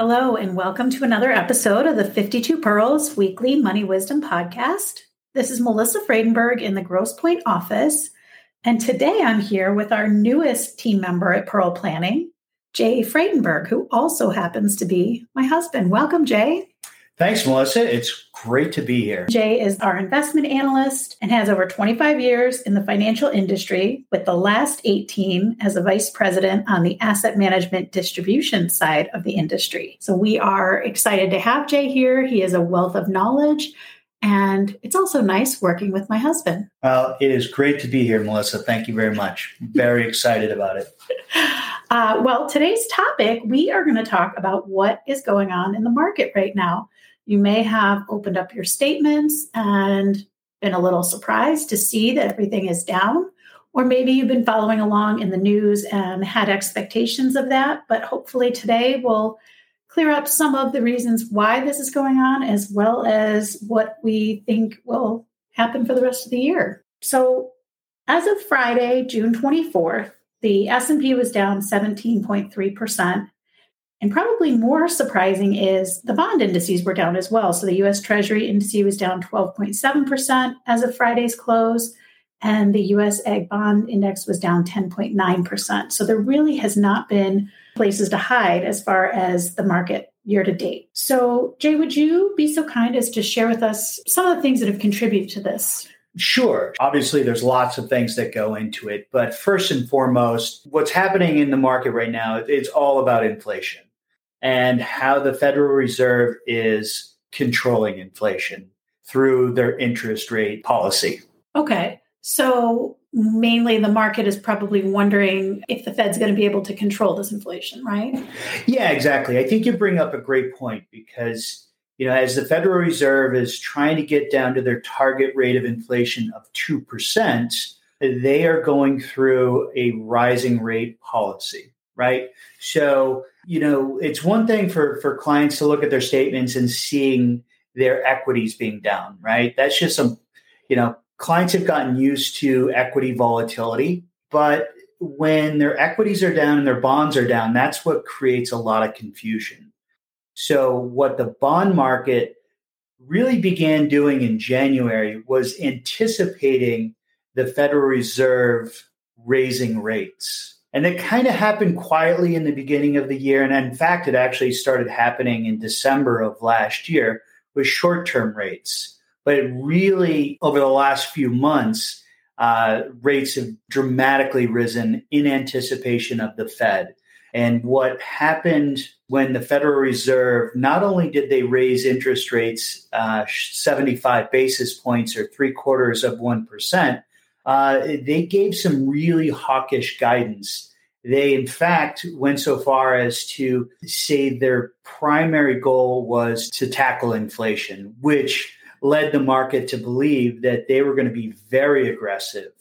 Hello, and welcome to another episode of the 52 Pearls Weekly Money Wisdom Podcast. This is Melissa Friedenberg in the Grosse Pointe office. And today I'm here with our newest team member at Pearl Planning, Jay Friedenberg, who also happens to be my husband. Welcome, Jay. Thanks, Melissa. It's great to be here. Jay is our investment analyst and has over 25 years in the financial industry, with the last 18 as a vice president on the asset management distribution side of the industry. So we are excited to have Jay here. He is a wealth of knowledge. And it's also nice working with my husband. Well, it is great to be here, Melissa. Thank you very much. Very excited about it. Uh, well, today's topic, we are going to talk about what is going on in the market right now. You may have opened up your statements and been a little surprised to see that everything is down. Or maybe you've been following along in the news and had expectations of that. But hopefully today we'll clear up some of the reasons why this is going on, as well as what we think will happen for the rest of the year. So as of Friday, June 24th, the S&P was down 17.3%. And probably more surprising is the bond indices were down as well. So the US Treasury index was down 12.7% as of Friday's close, and the US Agg Bond Index was down 10.9%. So there really has not been places to hide as far as the market year to date. So, Jay, would you be so kind as to share with us some of the things that have contributed to this? Sure. Obviously, there's lots of things that go into it. But first and foremost, what's happening in the market right now, it's all about inflation and how the Federal Reserve is controlling inflation through their interest rate policy. Okay. So mainly the market is probably wondering if the Fed's going to be able to control this inflation, right? Yeah, exactly. I think you bring up a great point because you know, as the Federal Reserve is trying to get down to their target rate of inflation of 2%, they are going through a rising rate policy, right? So you know, it's one thing for for clients to look at their statements and seeing their equities being down, right? That's just some, you know, clients have gotten used to equity volatility, but when their equities are down and their bonds are down, that's what creates a lot of confusion. So, what the bond market really began doing in January was anticipating the Federal Reserve raising rates. And it kind of happened quietly in the beginning of the year. And in fact, it actually started happening in December of last year with short term rates. But it really, over the last few months, uh, rates have dramatically risen in anticipation of the Fed. And what happened when the Federal Reserve, not only did they raise interest rates uh, 75 basis points or three quarters of 1%, uh, they gave some really hawkish guidance. They, in fact, went so far as to say their primary goal was to tackle inflation, which led the market to believe that they were going to be very aggressive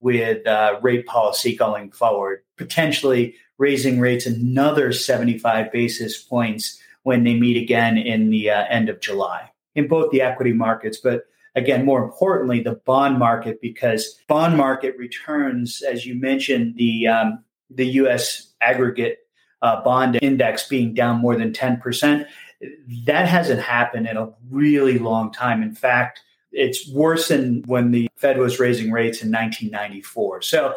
with uh, rate policy going forward, potentially raising rates another 75 basis points when they meet again in the uh, end of July in both the equity markets, but again, more importantly, the bond market, because bond market returns, as you mentioned, the um, the U.S. aggregate uh, bond index being down more than ten percent. That hasn't happened in a really long time. In fact, it's worse than when the Fed was raising rates in 1994. So,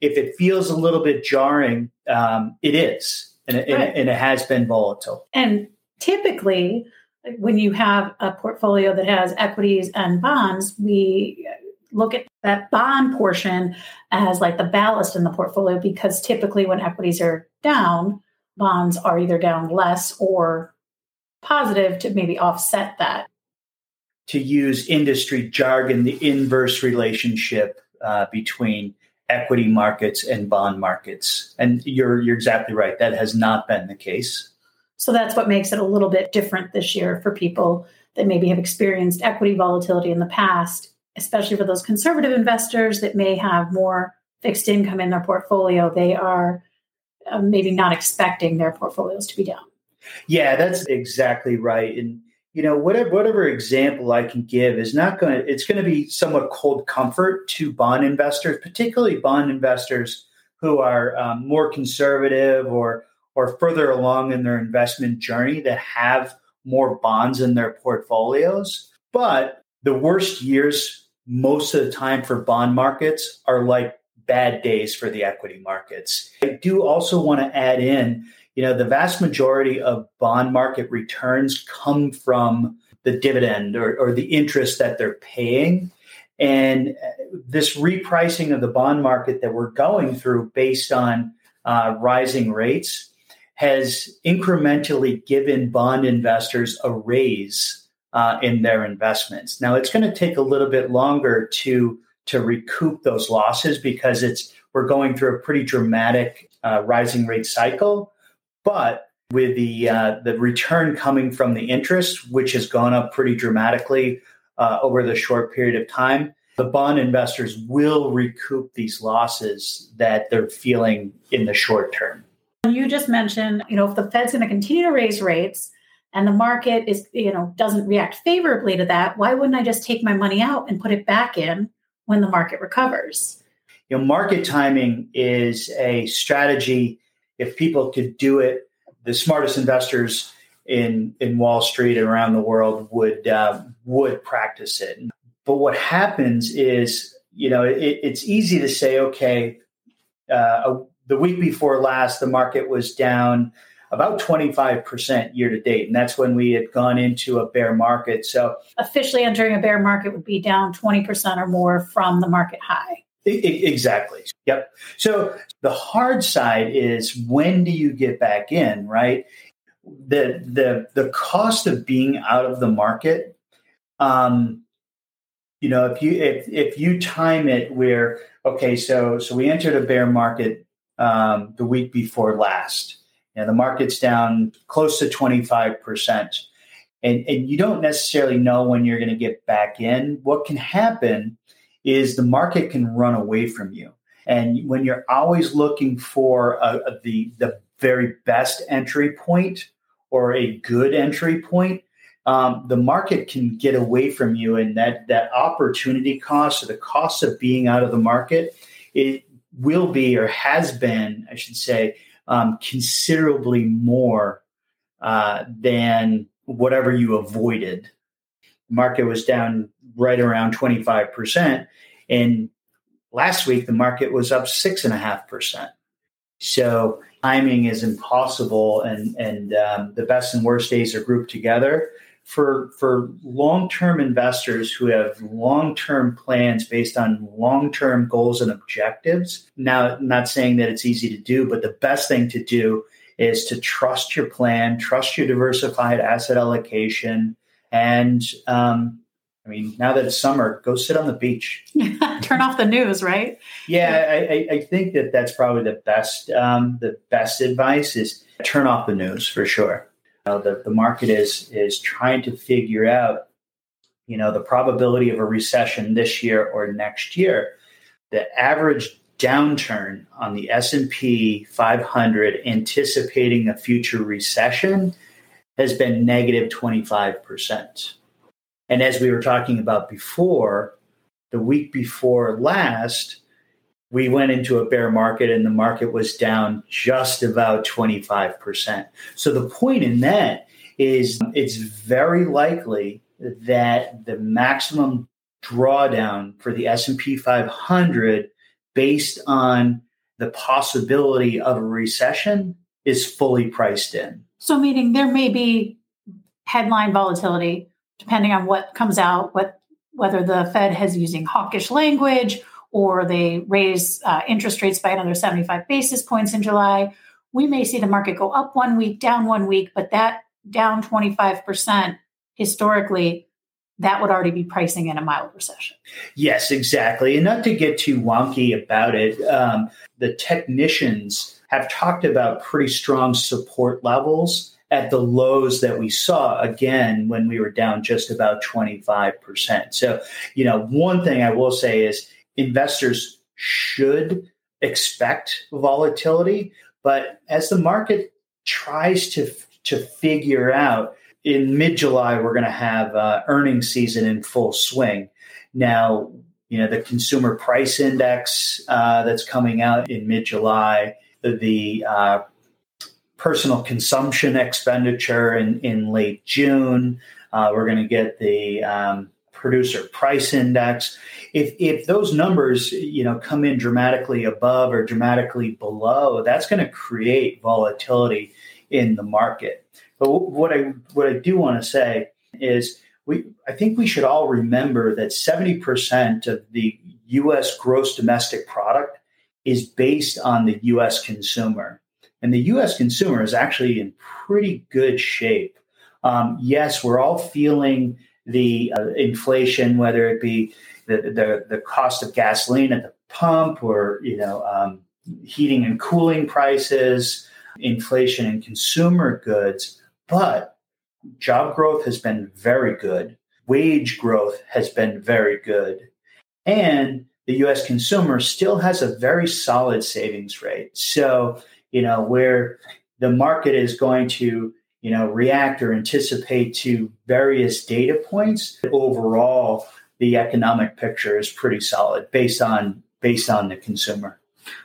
if it feels a little bit jarring, um, it is, and it, right. and it has been volatile. And typically, when you have a portfolio that has equities and bonds, we look at that bond portion as like the ballast in the portfolio because typically when equities are down, bonds are either down less or positive to maybe offset that. To use industry jargon, the inverse relationship uh, between equity markets and bond markets. And you're you're exactly right. That has not been the case. So that's what makes it a little bit different this year for people that maybe have experienced equity volatility in the past, especially for those conservative investors that may have more fixed income in their portfolio. They are uh, maybe not expecting their portfolios to be down. Yeah, that's exactly right. And you know, whatever whatever example I can give is not going to. It's going to be somewhat cold comfort to bond investors, particularly bond investors who are um, more conservative or or further along in their investment journey that have more bonds in their portfolios. But the worst years most of the time for bond markets are like bad days for the equity markets. I do also want to add in you know, the vast majority of bond market returns come from the dividend or, or the interest that they're paying. And this repricing of the bond market that we're going through based on uh, rising rates has incrementally given bond investors a raise uh, in their investments. Now it's going to take a little bit longer to to recoup those losses because it's we're going through a pretty dramatic uh, rising rate cycle. But with the uh, the return coming from the interest, which has gone up pretty dramatically uh, over the short period of time, the bond investors will recoup these losses that they're feeling in the short term. You just mentioned, you know, if the Fed's going to continue to raise rates and the market is, you know, doesn't react favorably to that, why wouldn't I just take my money out and put it back in when the market recovers? You know, market timing is a strategy if people could do it, the smartest investors in in Wall Street and around the world would uh, would practice it. But what happens is, you know, it, it's easy to say, okay, uh, the week before last, the market was down about 25% year to date. And that's when we had gone into a bear market. So officially entering a bear market would be down 20% or more from the market high. Exactly. Yep. So the hard side is when do you get back in, right? The the the cost of being out of the market, um, you know, if you if if you time it where okay, so so we entered a bear market um, the week before last, and the market's down close to twenty five percent, and and you don't necessarily know when you're going to get back in. What can happen is the market can run away from you. And when you're always looking for a, a, the, the very best entry point or a good entry point, um, the market can get away from you. And that, that opportunity cost or the cost of being out of the market, it will be or has been, I should say, um, considerably more uh, than whatever you avoided. The market was down right around 25%. And last week, the market was up 6.5%. So timing is impossible, and, and um, the best and worst days are grouped together. For, for long term investors who have long term plans based on long term goals and objectives, now, not saying that it's easy to do, but the best thing to do is to trust your plan, trust your diversified asset allocation, and um, I mean, now that it's summer, go sit on the beach. Turn off the news, right? Yeah, I, I, think that that's probably the best. Um, the best advice is turn off the news for sure. Know, the the market is is trying to figure out, you know, the probability of a recession this year or next year. The average downturn on the S&P 500 anticipating a future recession has been negative 25%. And as we were talking about before, the week before last, we went into a bear market and the market was down just about 25%. So the point in that is it's very likely that the maximum drawdown for the S&P 500 based on the possibility of a recession is fully priced in. So meaning there may be headline volatility depending on what comes out, what whether the Fed has using hawkish language or they raise uh, interest rates by another 75 basis points in July, we may see the market go up one week, down one week, but that down 25% historically that would already be pricing in a mild recession. Yes, exactly. And not to get too wonky about it, um, the technicians have talked about pretty strong support levels at the lows that we saw again when we were down just about 25%. So, you know, one thing I will say is investors should expect volatility, but as the market tries to to figure out in mid July, we're going to have uh, earnings season in full swing. Now, you know, the consumer price index uh, that's coming out in mid July, the uh, personal consumption expenditure in, in late June, uh, we're going to get the um, producer price index. If, if those numbers, you know, come in dramatically above or dramatically below, that's going to create volatility in the market. But what I what I do want to say is we I think we should all remember that 70% of the US gross domestic product is based on the US consumer. And the US consumer is actually in pretty good shape. Um, yes, we're all feeling the uh, inflation, whether it be the, the, the, cost of gasoline at the pump or you know um, heating and cooling prices, inflation in consumer goods. But job growth has been very good. Wage growth has been very good. And the US consumer still has a very solid savings rate. So, you know, where the market is going to, you know, react or anticipate to various data points, overall, the economic picture is pretty solid based on based on the consumer.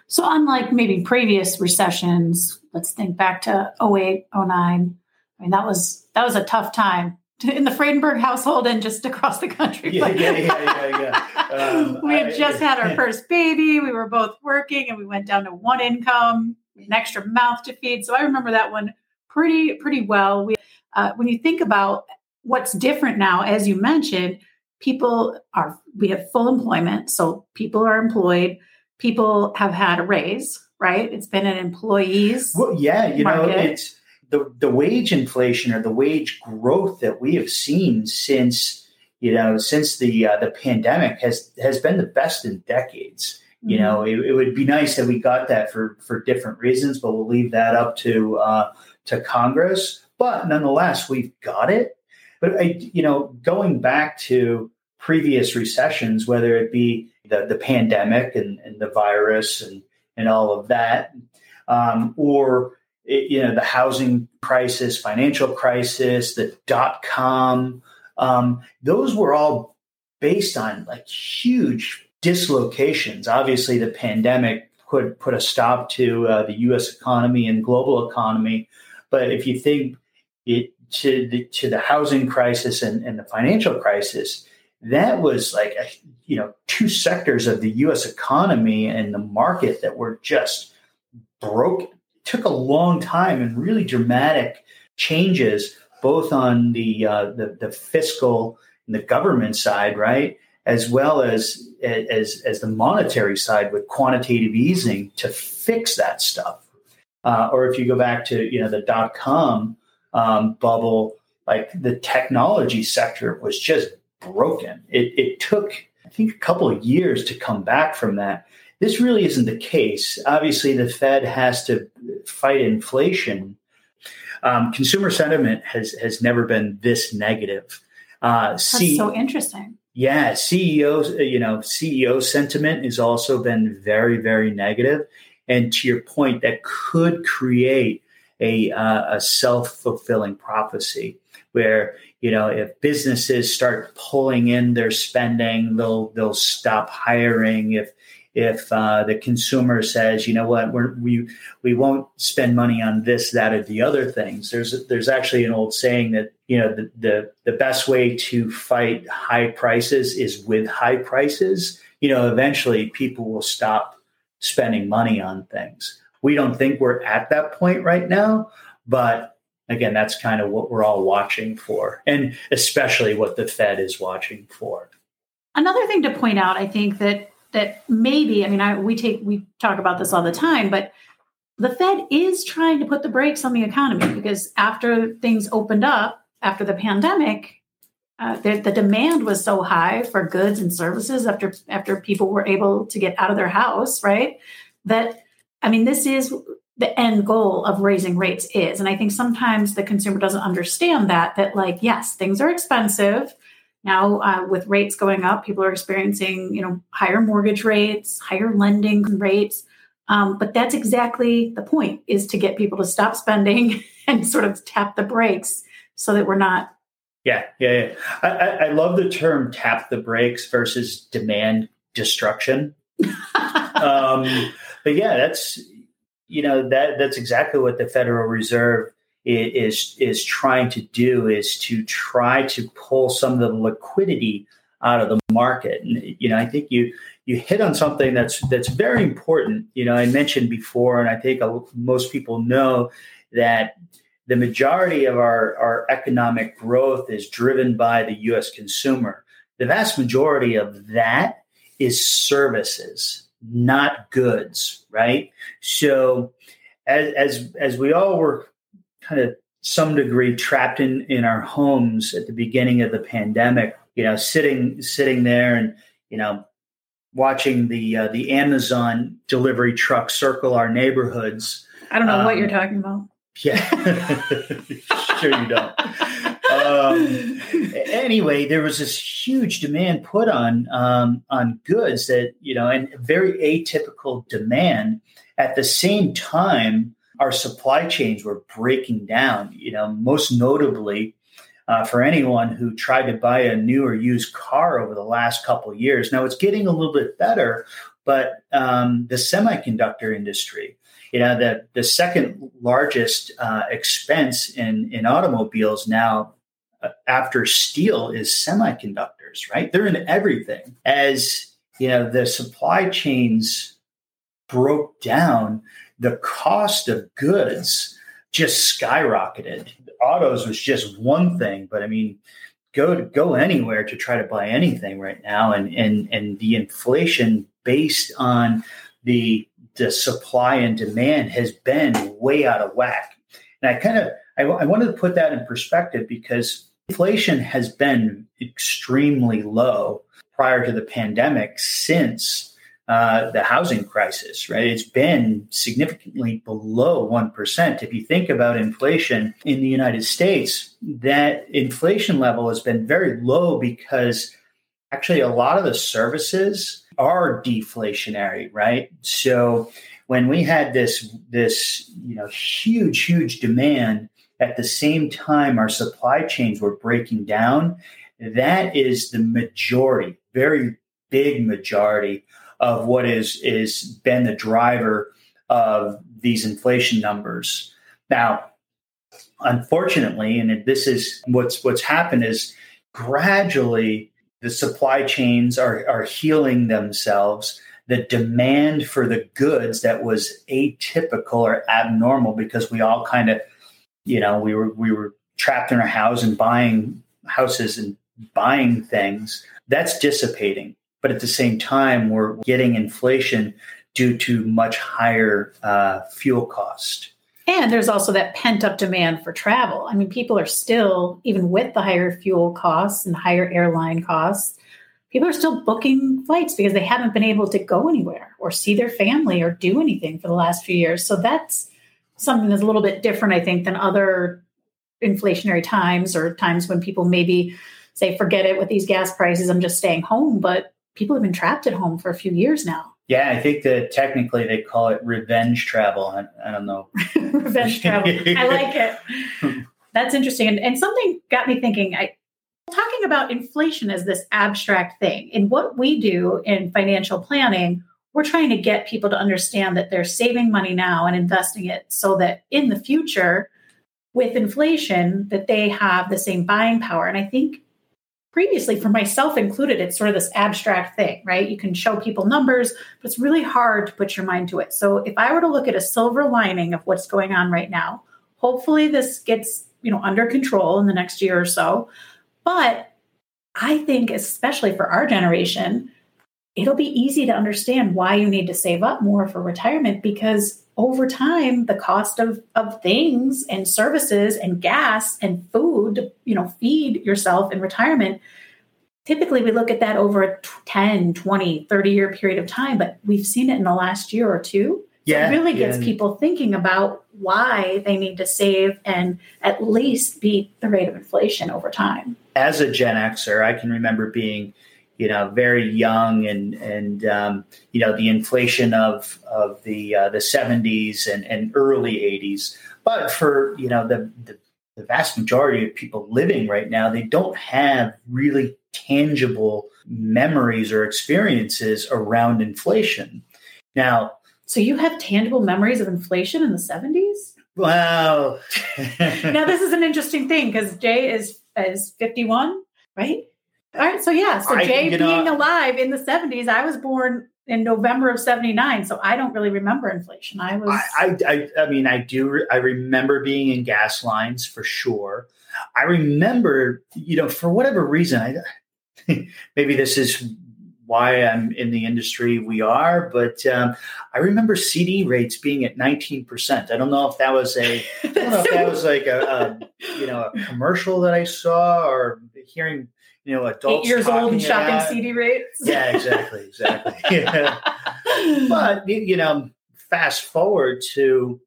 So unlike maybe previous recessions, let's think back to 08, 09, I mean, that was that was a tough time in the Friedenberg household and just across the country. Yeah, yeah, yeah, yeah. yeah. Um, we had I, just had our first baby. We were both working, and we went down to one income, an extra mouth to feed. So I remember that one pretty pretty well. We, uh, when you think about what's different now, as you mentioned, people are we have full employment, so people are employed. People have had a raise, right? It's been an employees. Well, yeah, you market. know, it's the, the wage inflation or the wage growth that we have seen since you know since the uh, the pandemic has has been the best in decades. Mm-hmm. You know, it, it, would be nice that we got that for for different reasons, but we'll leave that up to uh, to Congress. But nonetheless, we've got it. But I, you know, going back to previous recessions, whether it be the, the pandemic and, and the virus and and all of that, um, or it, you know the housing crisis, financial crisis, the dot com. Um, those were all based on like huge dislocations. Obviously, the pandemic put put a stop to uh, the U.S. economy and global economy. But if you think it to the to the housing crisis and, and the financial crisis, that was like a, you know two sectors of the U.S. economy and the market that were just broken took a long time and really dramatic changes, both on the uh, the, the fiscal and the government side, right, as well as as as the monetary side with quantitative easing to fix that stuff. Uh, or if you go back to you know the dot com um, bubble, like the technology sector was just broken. It, it took I think a couple of years to come back from that. This really isn't the case. Obviously, the Fed has to fight inflation. Um, consumer sentiment has has never been this negative. Uh, That's C- so interesting. Yeah, CEOs, you know, CEO sentiment has also been very, very negative. And to your point, that could create a, uh, a self fulfilling prophecy where you know if businesses start pulling in their spending, they'll they'll stop hiring. If if uh, the consumer says, you know what, we're, we we won't spend money on this, that, or the other things. There's there's actually an old saying that you know the the, the best way to fight high prices is with high prices. You know, eventually people will stop spending money on things. We don't think we're at that point right now, but again, that's kind of what we're all watching for, and especially what the Fed is watching for. Another thing to point out, I think that that maybe, I mean, I, we take, we talk about this all the time, but the Fed is trying to put the brakes on the economy because after things opened up after the pandemic, uh, the, demand was so high for goods and services after after people were able to get out of their house, right? That I mean, this is the end goal of raising rates is, and I think sometimes the consumer doesn't understand that. That like, yes, things are expensive now uh, with rates going up. People are experiencing you know higher mortgage rates, higher lending rates. Um, but that's exactly the point: is to get people to stop spending and sort of tap the brakes so that we're not yeah, yeah, yeah. I, I, love the term "tap the brakes" versus demand destruction. um, but yeah, that's you know that that's exactly what the Federal Reserve is is trying to do is to try to pull some of the liquidity out of the market. And you know, I think you you hit on something that's that's very important. You know, I mentioned before, and I think most people know that the majority of our, our economic growth is driven by the US consumer. The vast majority of that is services, not goods, right? So as as as we all were kind of some degree trapped in in our homes at the beginning of the pandemic, you know, sitting sitting there and you know watching the uh, the Amazon delivery truck circle our neighborhoods. I don't know um, what you're talking about. Yeah, sure you don't. Um, anyway, there was this huge demand put on um, on goods that you know, and very atypical demand. At the same time, our supply chains were breaking down. You know, most notably. Uh, for anyone who tried to buy a new or used car over the last couple years, now it's getting a little bit better, but um, the semiconductor industry, you know, the, the second largest uh, expense in, in automobiles now uh, after steel is semiconductors, right? They're in everything. As, you know, the supply chains broke down, the cost of goods just skyrocketed. Autos was just one thing, but I mean, go to go anywhere to try to buy anything right now, and and and the inflation based on the the supply and demand has been way out of whack. And I kind of I, I wanted to put that in perspective because inflation has been extremely low prior to the pandemic since uh, the housing crisis, right? It's been significantly below 1%. If you think about inflation in the United States, that inflation level has been very low because actually a lot of the services are deflationary, right? So when we had this this you know huge huge demand at the same time our supply chains were breaking down, that is the majority, very big majority of what is is been the driver of these inflation numbers. Now, unfortunately, and this is what's what's happened is gradually the supply chains are, are healing themselves. The demand for the goods that was atypical or abnormal because we all kind of, you know, we were we were trapped in our house and buying houses and buying things. That's dissipating. But at the same time, we're getting inflation due to much higher uh, fuel cost. And there's also that pent up demand for travel. I mean, people are still, even with the higher fuel costs and higher airline costs, people are still booking flights because they haven't been able to go anywhere or see their family or do anything for the last few years. So that's something that's a little bit different, I think, than other inflationary times or times when people maybe say, forget it with these gas prices, I'm just staying home. But people have been trapped at home for a few years now. Yeah, I think that technically they call it revenge travel. I, I don't know. revenge travel. I like it. That's interesting. And, and something got me thinking. I talking about inflation as this abstract thing. In what we do in financial planning, we're trying to get people to understand that they're saving money now and investing it so that in the future, with inflation, that they have the same buying power. And I think previously, for myself included, it's sort of this abstract thing, right? You can show people numbers, but it's really hard to put your mind to it. So if I were to look at a silver lining of what's going on right now, hopefully this gets, you know, under control in the next year or so. But I think especially for our generation, it'll be easy to understand why you need to save up more for retirement because over time, the cost of, of things and services and gas and food, you know, feed yourself in retirement, typically we look at that over a 10, 20, 30 year period of time, but we've seen it in the last year or two. So yeah, it really gets yeah. people thinking about why they need to save and at least beat the rate of inflation over time. As a Gen Xer, I can remember being you know, very young and and um, you know the inflation of of the uh, the seventies and, and early eighties. But for you know the, the the vast majority of people living right now, they don't have really tangible memories or experiences around inflation. Now, so you have tangible memories of inflation in the seventies? Wow. now this is an interesting thing because Jay is is fifty one, right? All right. So yeah. So I, Jay being know, alive in the 70s, I was born in November of 79. So I don't really remember inflation. I was I I, I mean I do I remember being in gas lines for sure. I remember, you know, for whatever reason, I maybe this is why I'm in the industry we are, but um, I remember CD rates being at 19%. I don't know if that was a, I don't know if that was like a, a you know, a commercial that I saw or hearing you know, adults eight years old and shopping CD rates. Yeah, exactly, exactly. yeah. But you know, fast forward to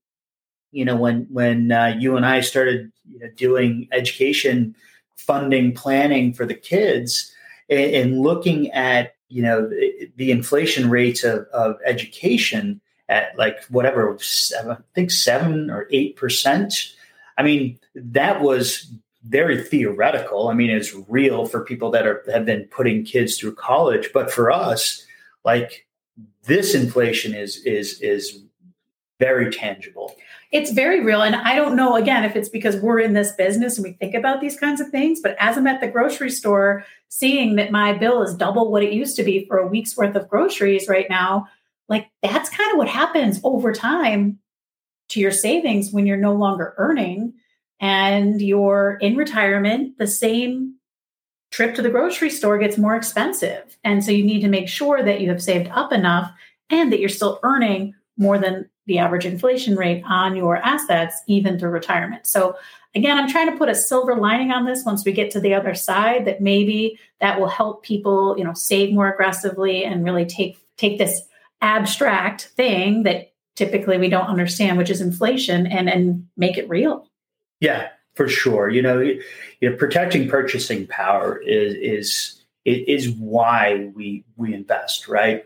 you know when when uh, you and I started you know, doing education funding planning for the kids and, and looking at you know the, the inflation rates of, of education at like whatever seven, I think seven or eight percent. I mean, that was very theoretical. I mean, it's real for people that are have been putting kids through college, but for us, like this inflation is is is very tangible. It's very real. And I don't know again if it's because we're in this business and we think about these kinds of things, but as I'm at the grocery store seeing that my bill is double what it used to be for a week's worth of groceries right now, like that's kind of what happens over time to your savings when you're no longer earning and you're in retirement, the same trip to the grocery store gets more expensive. And so you need to make sure that you have saved up enough and that you're still earning more than the average inflation rate on your assets, even through retirement. So, again, I'm trying to put a silver lining on this once we get to the other side that maybe that will help people, you know, save more aggressively and really take take this abstract thing that typically we don't understand, which is inflation, and and make it real. Yeah, for sure. You know, you know, protecting purchasing power is is is why we we invest, right?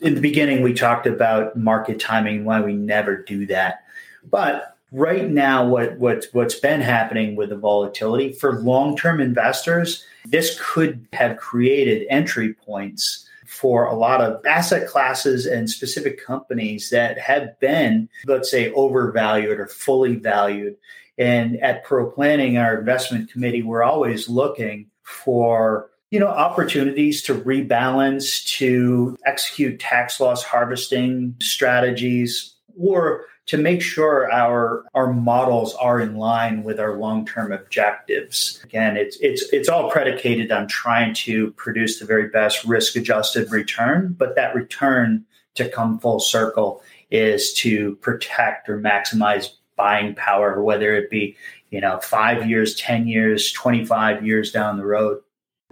In the beginning, we talked about market timing, why we never do that. But right now, what what's what's been happening with the volatility for long term investors, this could have created entry points for a lot of asset classes and specific companies that have been, let's say, overvalued or fully valued and at Pearl Planning, our investment committee, we're always looking for you know opportunities to rebalance, to execute tax loss harvesting strategies, or to make sure our our models are in line with our long-term objectives. Again, it's it's it's all predicated on trying to produce the very best risk-adjusted return, but that return to come full circle is to protect or maximize buying power, whether it be, you know, five years, 10 years, 25 years down the road.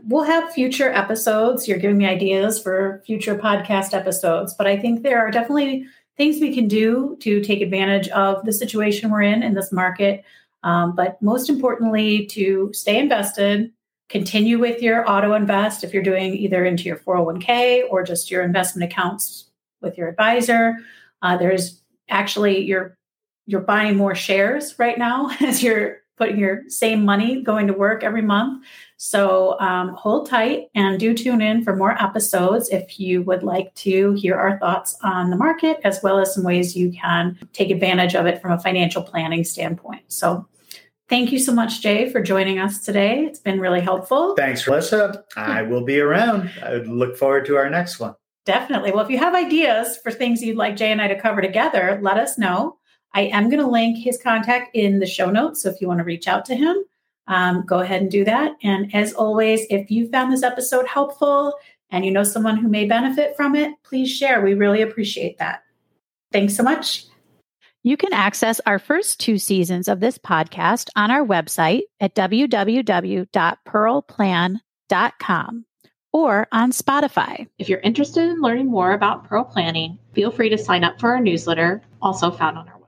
We'll have future episodes. You're giving me ideas for future podcast episodes, but I think there are definitely things we can do to take advantage of the situation we're in in this market. Um, but most importantly, to stay invested, continue with your auto invest if you're doing either into your 401k or just your investment accounts with your advisor. Uh, there's actually your you're buying more shares right now as you're putting your same money going to work every month. So um, hold tight and do tune in for more episodes if you would like to hear our thoughts on the market, as well as some ways you can take advantage of it from a financial planning standpoint. So thank you so much, Jay, for joining us today. It's been really helpful. Thanks, Melissa. I will be around. I look forward to our next one. Definitely. Well, if you have ideas for things you'd like Jay and I to cover together, let us know. I am going to link his contact in the show notes. So if you want to reach out to him, um, go ahead and do that. And as always, if you found this episode helpful and you know someone who may benefit from it, please share. We really appreciate that. Thanks so much. You can access our first two seasons of this podcast on our website at www.pearlplan.com or on Spotify. If you're interested in learning more about Pearl Planning, feel free to sign up for our newsletter, also found on our website.